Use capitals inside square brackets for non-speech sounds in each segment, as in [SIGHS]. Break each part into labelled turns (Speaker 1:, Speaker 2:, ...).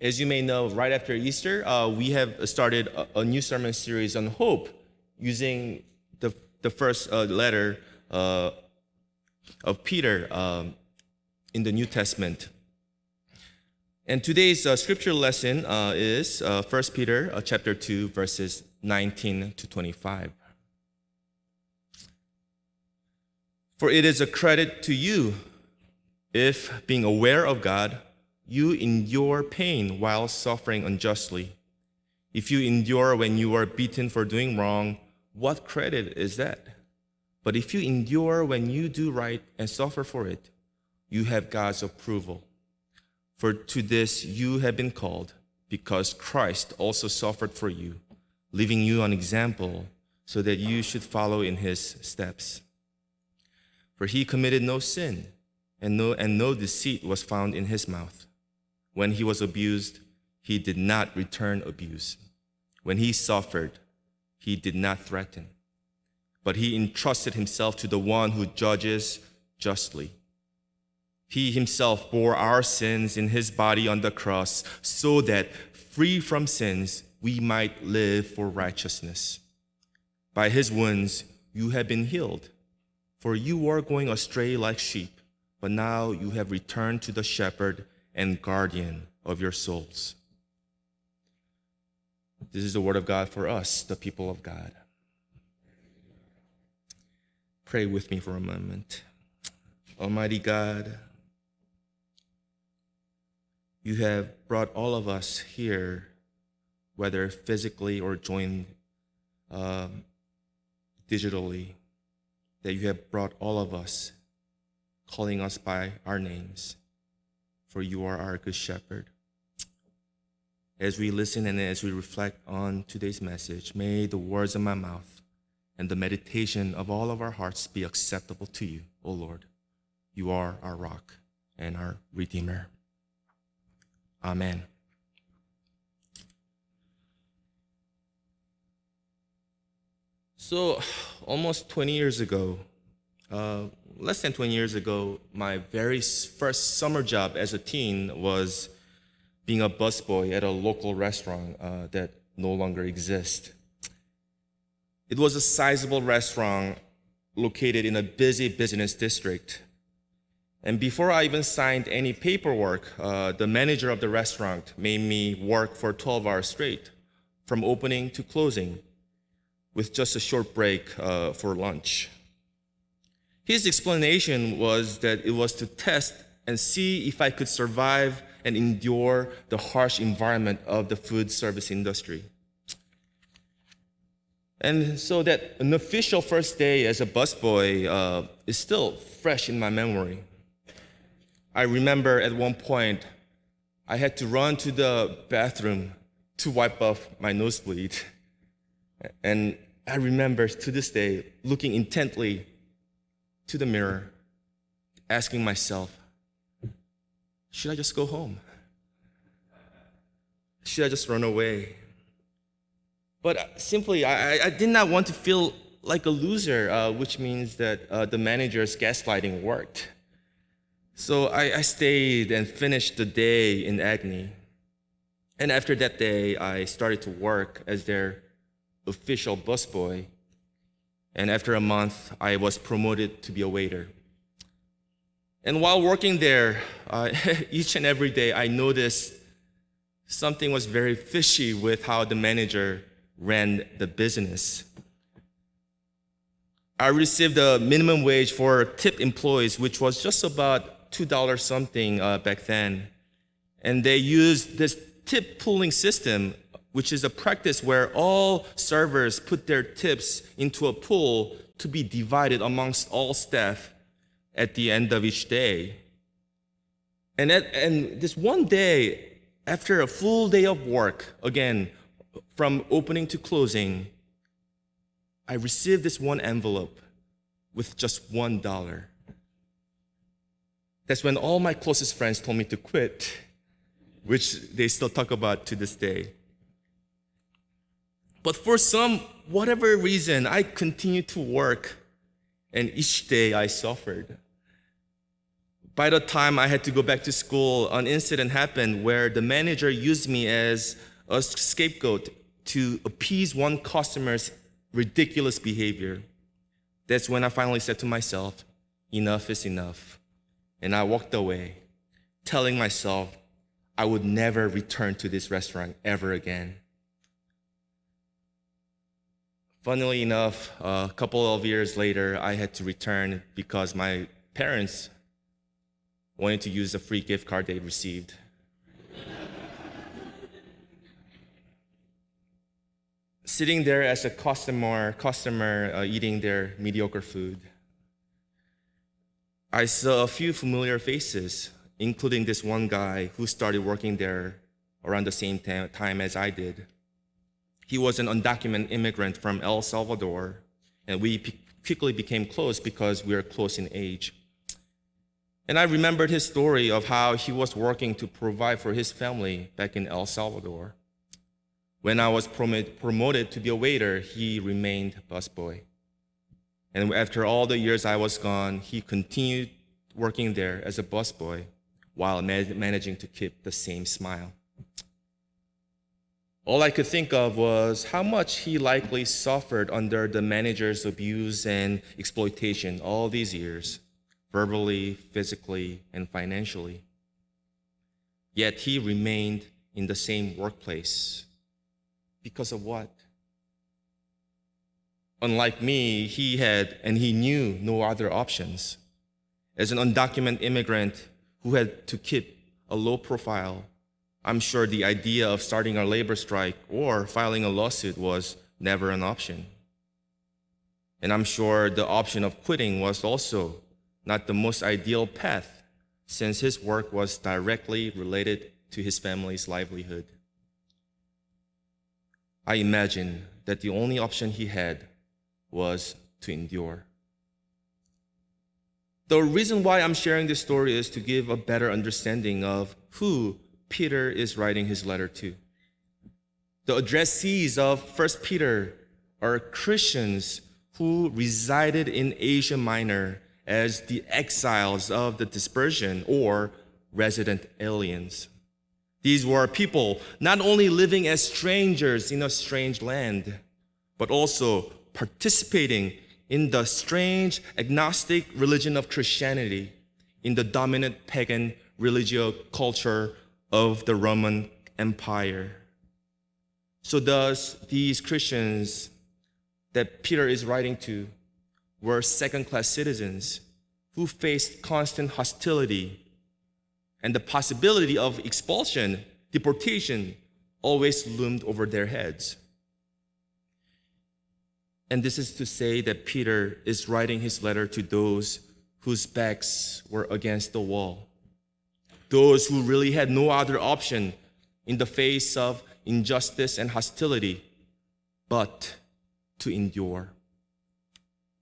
Speaker 1: As you may know, right after Easter, uh, we have started a, a, new sermon series on hope using the, the first uh, letter uh, of Peter um, in the New Testament. And today's uh, scripture lesson uh, is uh, 1 Peter uh, chapter 2, verses 19 to 25. For it is a credit to you if, being aware of God, you endure pain while suffering unjustly. If you endure when you are beaten for doing wrong, what credit is that? But if you endure when you do right and suffer for it, you have God's approval. For to this you have been called, because Christ also suffered for you, leaving you an example so that you should follow in his steps. For he committed no sin, and no, and no deceit was found in his mouth. When he was abused, he did not return abuse. When he suffered, he did not threaten, but he entrusted himself to the one who judges justly. He himself bore our sins in his body on the cross so that, free from sins, we might live for righteousness. By his wounds, you have been healed, for you were going astray like sheep, but now you have returned to the shepherd and guardian of your souls. This is the word of God for us, the people of God. Pray with me for a moment. Almighty God, you have brought all of us here, whether physically or joined uh, digitally, that you have brought all of us, calling us by our names for you are our good shepherd. As we listen and as we reflect on today's message, may the words of my mouth and the meditation of all of our hearts be acceptable to you, O Lord. You are our rock and our Redeemer. Amen. So, [SIGHS] almost 20 years ago, uh, less than 20 years ago, my very first summer job as a teen was being a busboy at a local restaurant uh, that no longer exists. It was a sizable restaurant located in a busy business district. And before I even signed any paperwork, uh, the manager of the restaurant made me work for 12 hours straight, from opening to closing, with just a short break uh, for lunch. His explanation was that it was to test and see if I could survive and endure the harsh environment of the food service industry. And so that an official first day as a busboy uh, is still fresh in my memory. I remember at one point I had to run to the bathroom to wipe off my nosebleed. And I remember to this day looking intently to the mirror, asking myself, should I just go home? Should I just run away? But uh, simply, I, I did not want to feel like a loser, uh, which means that uh, the manager's gaslighting worked. So I, I stayed and finished the day in agony. And after that day, I started to work as their official busboy and after a month, I was promoted to be a waiter. And while working there, uh, [LAUGHS] each and every day, I noticed something was very fishy with how the manager ran the business. I received a minimum wage for tip employees, which was just about $2 something uh, back then. And they used this tip pooling system which is a practice where all servers put their tips into a pool to be divided amongst all staff at the end of each day. And, at, and this one day, after a full day of work, again, from opening to closing, I received this one envelope with just one dollar. That's when all my closest friends told me to quit, which they still talk about to this day. But for some, whatever reason, I continued to work, and each day I suffered. By the time I had to go back to school, an incident happened where the manager used me as a scapegoat to appease one customer's ridiculous behavior. That's when I finally said to myself, enough is enough. And I walked away, telling myself I would never return to this restaurant ever again. Funnily enough, a couple of years later, I had to return because my parents wanted to use a free gift card they received. Sitting there as a customer, customer uh, eating their mediocre food, I saw a few familiar faces, including this one guy who started working there around the same time as I did. He was an undocumented immigrant from El Salvador, and we quickly became close because we were close in age. And I remembered his story of how he was working to provide for his family back in El Salvador. When I was promoted to be a waiter, he remained busboy. And after all the years I was gone, he continued working there as a busboy while managing to keep the same smile. All I could think of was how much he likely suffered under the manager's abuse and exploitation all these years, verbally, physically, and financially. Yet he remained in the same workplace. Because of what? Unlike me, he had and he knew no other options. As an undocumented immigrant who had to keep a low profile, I'm sure the idea of starting a labor strike or filing a lawsuit was never an option. And I'm sure the option of quitting was also not the most ideal path since his work was directly related to his family's livelihood. I imagine that the only option he had was to endure. The reason why I'm sharing this story is to give a better understanding of who Peter is writing his letter to. The addressees of 1 Peter are Christians who resided in Asia Minor as the exiles of the dispersion or resident aliens. These were people not only living as strangers in a strange land, but also participating in the strange agnostic religion of Christianity in the dominant pagan religio culture of the Roman Empire. So, thus, these Christians that Peter is writing to were second class citizens who faced constant hostility and the possibility of expulsion, deportation, always loomed over their heads. And this is to say that Peter is writing his letter to those whose backs were against the wall, those who really had no other option in the face of injustice and hostility but to endure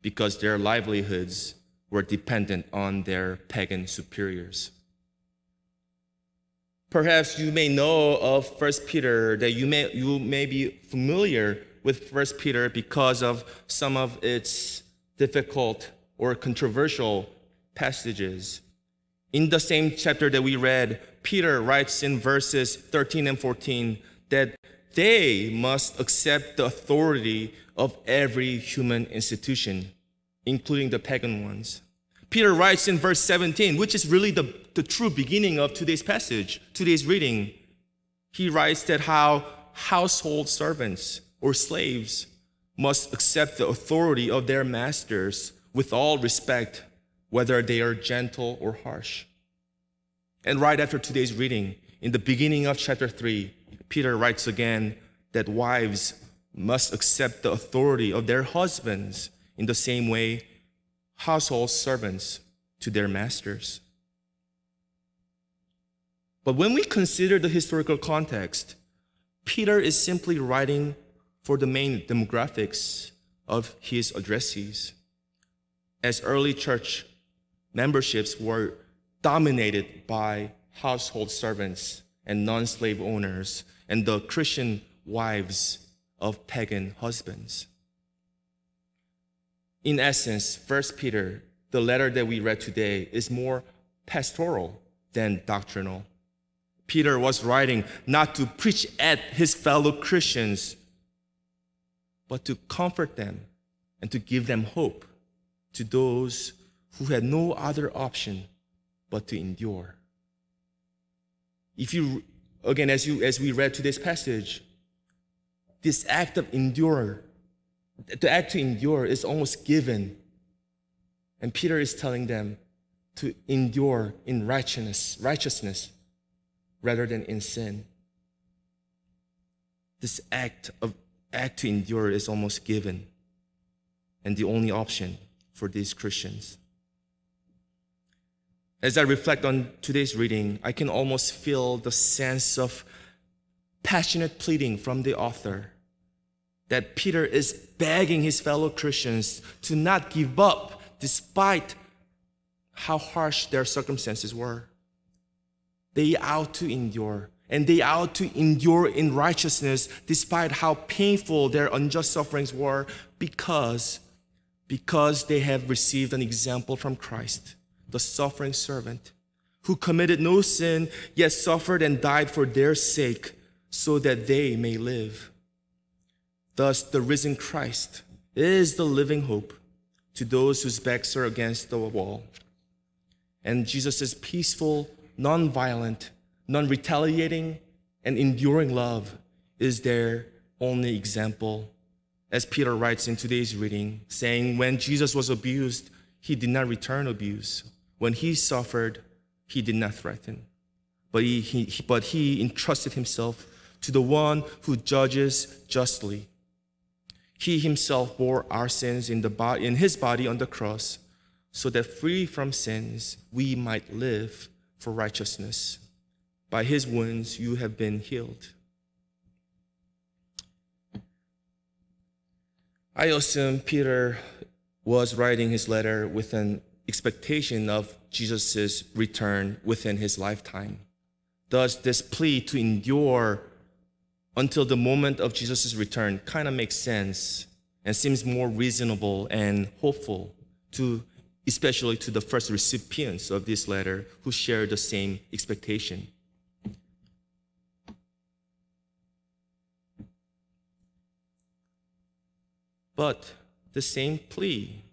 Speaker 1: because their livelihoods were dependent on their pagan superiors. Perhaps you may know of First Peter that you may, you may be familiar with First Peter because of some of its difficult or controversial passages. In the same chapter that we read, Peter writes in verses 13 and 14 that they must accept the authority of every human institution, including the pagan ones. Peter writes in verse 17, which is really the, the true beginning of today's passage, today's reading. He writes that how household servants or slaves must accept the authority of their masters with all respect, whether they are gentle or harsh. And right after today's reading, in the beginning of chapter 3, Peter writes again that wives must accept the authority of their husbands in the same way household servants to their masters. But when we consider the historical context, Peter is simply writing for the main demographics of his addressees. As early church memberships were dominated by household servants and non slave owners and the Christian wives of pagan husbands. In essence, 1 Peter, the letter that we read today, is more pastoral than doctrinal. Peter was writing not to preach at his fellow Christians, but to comfort them and to give them hope to those who had no other option but to endure. If you, again, as, you, as we read today's passage, this act of endure, the act to endure is almost given. And Peter is telling them to endure in righteousness, righteousness rather than in sin. This act of act to endure is almost given and the only option for these Christians. As I reflect on today's reading, I can almost feel the sense of passionate pleading from the author that Peter is begging his fellow Christians to not give up despite how harsh their circumstances were. They ought to endure, and they ought to endure in righteousness despite how painful their unjust sufferings were because because they have received an example from Christ, the suffering servant, who committed no sin, yet suffered and died for their sake, so that they may live. Thus, the risen Christ is the living hope to those whose backs are against the wall. And Jesus' peaceful, non-violent, non-retaliating, and enduring love is their only example as Peter writes in today's reading, saying, When Jesus was abused, he did not return abuse. When he suffered, he did not threaten. But he, he, but he entrusted himself to the one who judges justly. He himself bore our sins in, the in his body on the cross, so that free from sins, we might live for righteousness. By his wounds, you have been healed. I assume Peter was writing his letter with an expectation of Jesus' return within his lifetime. Thus, this plea to endure until the moment of Jesus' return kind of makes sense and seems more reasonable and hopeful to especially to the first recipients of this letter who share the same expectation. But the same plea,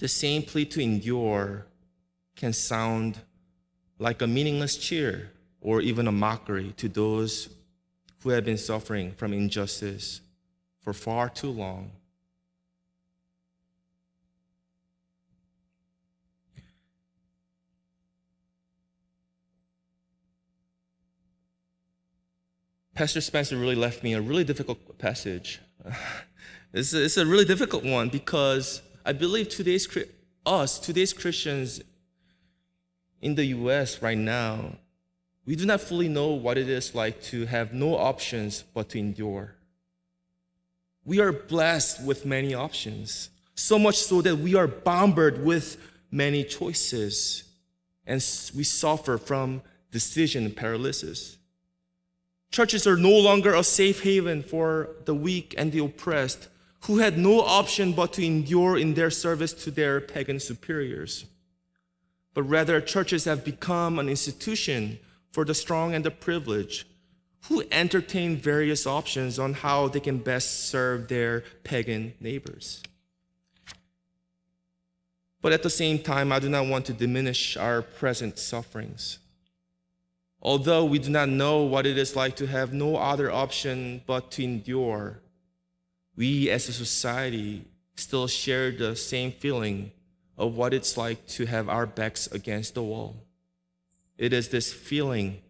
Speaker 1: the same plea to endure can sound like a meaningless cheer or even a mockery to those who have been suffering from injustice for far too long. Pastor Spencer really left me a really difficult passage. [LAUGHS] It's a, it's a really difficult one because I believe today's us, today's Christians in the US right now, we do not fully know what it is like to have no options but to endure. We are blessed with many options, so much so that we are bombarded with many choices and we suffer from decision paralysis. Churches are no longer a safe haven for the weak and the oppressed, who had no option but to endure in their service to their pagan superiors. But rather, churches have become an institution for the strong and the privileged who entertain various options on how they can best serve their pagan neighbors. But at the same time, I do not want to diminish our present sufferings. Although we do not know what it is like to have no other option but to endure, we as a society still share the same feeling of what it's like to have our backs against the wall. It is this feeling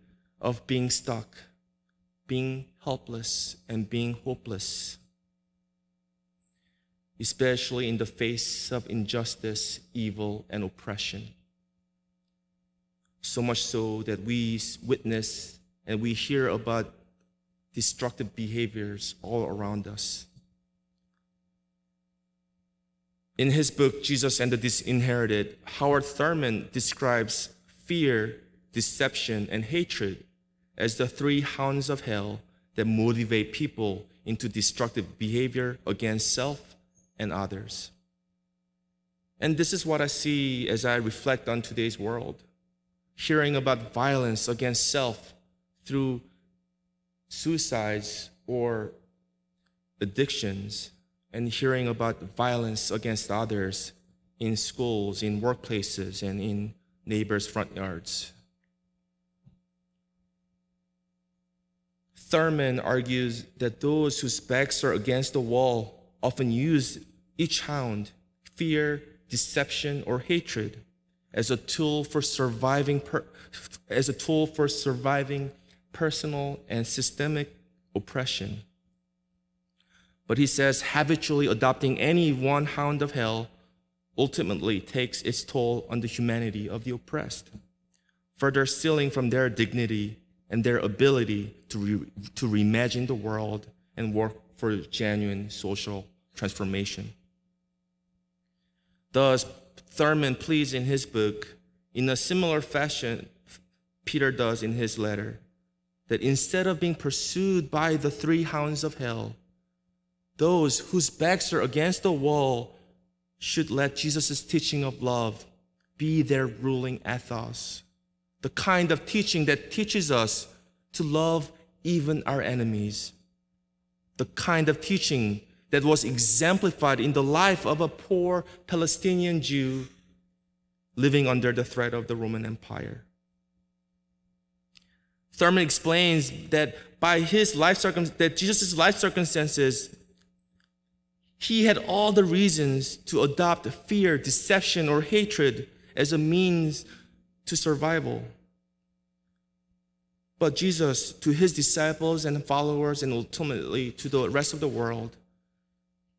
Speaker 1: of being stuck, being helpless, and being hopeless, especially in the face of injustice, evil, and oppression. So much so that we witness and we hear about destructive behaviors all around us. In his book, Jesus and the Disinherited, Howard Thurman describes fear, deception, and hatred as the three hounds of hell that motivate people into destructive behavior against self and others. And this is what I see as I reflect on today's world. Hearing about violence against self through suicides or addictions, and hearing about violence against others in schools, in workplaces, and in neighbors' front yards. Thurman argues that those whose backs are against the wall often use each hound, fear, deception, or hatred as a tool for surviving per, as a tool for surviving personal and systemic oppression. But he says habitually adopting any one hound of hell ultimately takes its toll on the humanity of the oppressed, further stealing from their dignity and their ability to, re- to reimagine the world and work for genuine social transformation. Thus, Thurman pleads in his book, in a similar fashion, Peter does in his letter, that instead of being pursued by the three hounds of hell, those whose backs are against the wall should let Jesus' teaching of love be their ruling ethos the kind of teaching that teaches us to love even our enemies, the kind of teaching that was exemplified in the life of a poor Palestinian Jew living under the threat of the Roman Empire. Thurman explains that by his life circum- that Jesus' life circumstances, he had all the reasons to adopt fear, deception, or hatred as a means to survival. But Jesus, to his disciples and followers, and ultimately to the rest of the world,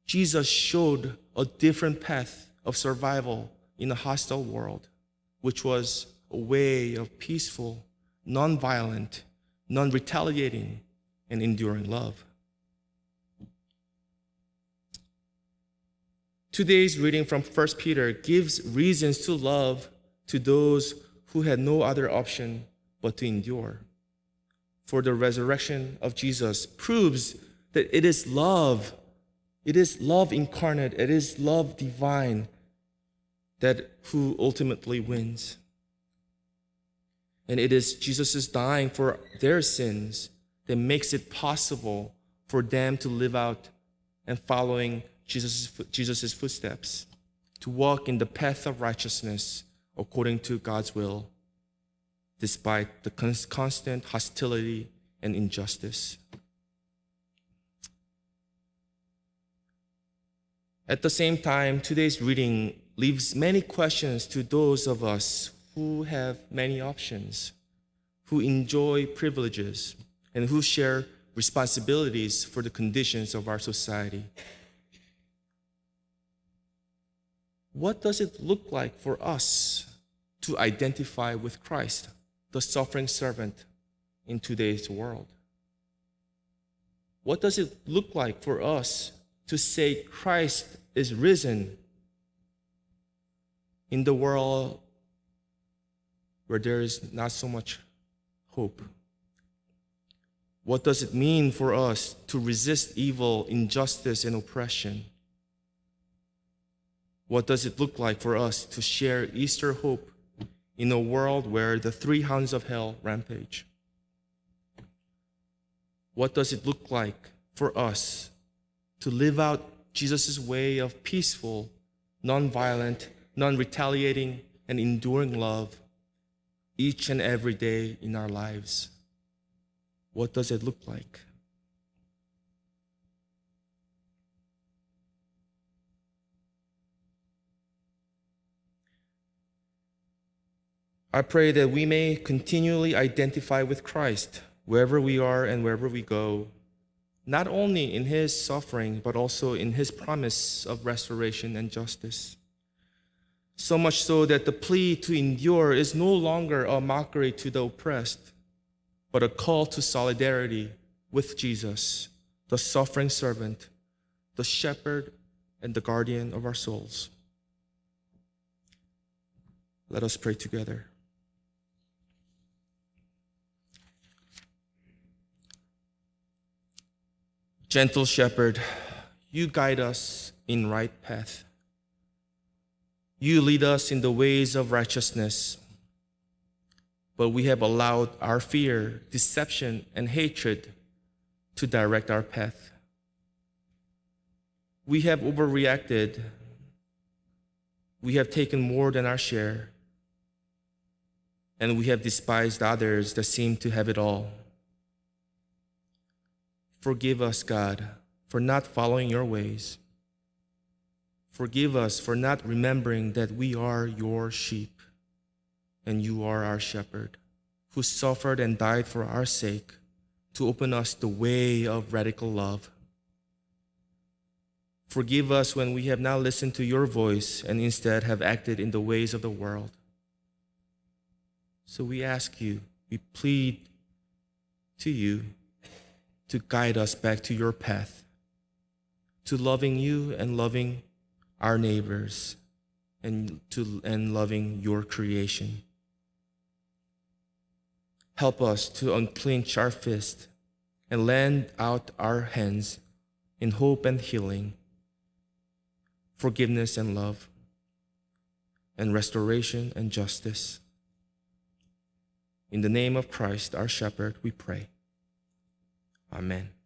Speaker 1: Jesus showed a different path of survival in a hostile world, which was a way of peaceful, non-violent, non-retaliating, and enduring love. Today's reading from 1 Peter gives reasons to love to those who had no other option but to endure. For the resurrection of Jesus proves that it is love, it is love incarnate, it is love divine that who ultimately wins. And it is Jesus' dying for their sins that makes it possible for them to live out and following Jesus' Jesus's footsteps, to walk in the path of righteousness according to God's will, despite the constant hostility and injustice. At the same time, today's reading leaves many questions to those of us who have many options, who enjoy privileges, and who share responsibilities for the conditions of our society. What does it look like for us to identify with Christ, the suffering servant, in today's world? What does it look like for us to say Christ is risen in the world where there is not so much hope? What does it mean for us to resist evil, injustice, and oppression? What does it look like for us to share Easter hope in a world where the three hounds of hell rampage? What does it look like for us to live out Jesus' way of peaceful, non-violent, non-retaliating, and enduring love each and every day in our lives? What does it look like? I pray that we may continually identify with Christ wherever we are and wherever we go, not only in his suffering, but also in his promise of restoration and justice. So much so that the plea to endure is no longer a mockery to the oppressed, but a call to solidarity with Jesus, the suffering servant, the shepherd, and the guardian of our souls. Let us pray together. Gentle shepherd, you guide us in right path. You lead us in the ways of righteousness, but we have allowed our fear, deception, and hatred to direct our path. We have overreacted. We have taken more than our share. And we have despised others that seem to have it all. Forgive us, God, for not following your ways. Forgive us for not remembering that we are your sheep and you are our shepherd, who suffered and died for our sake to open us the way of radical love. Forgive us when we have not listened to your voice and instead have acted in the ways of the world. So we ask you, we plead to you to guide us back to your path, to loving you and loving our neighbors, and, to, and loving your creation. Help us to unclench our fist and lend out our hands in hope and healing, forgiveness and love, and restoration and justice. In the name of Christ, our shepherd, we pray. Amen.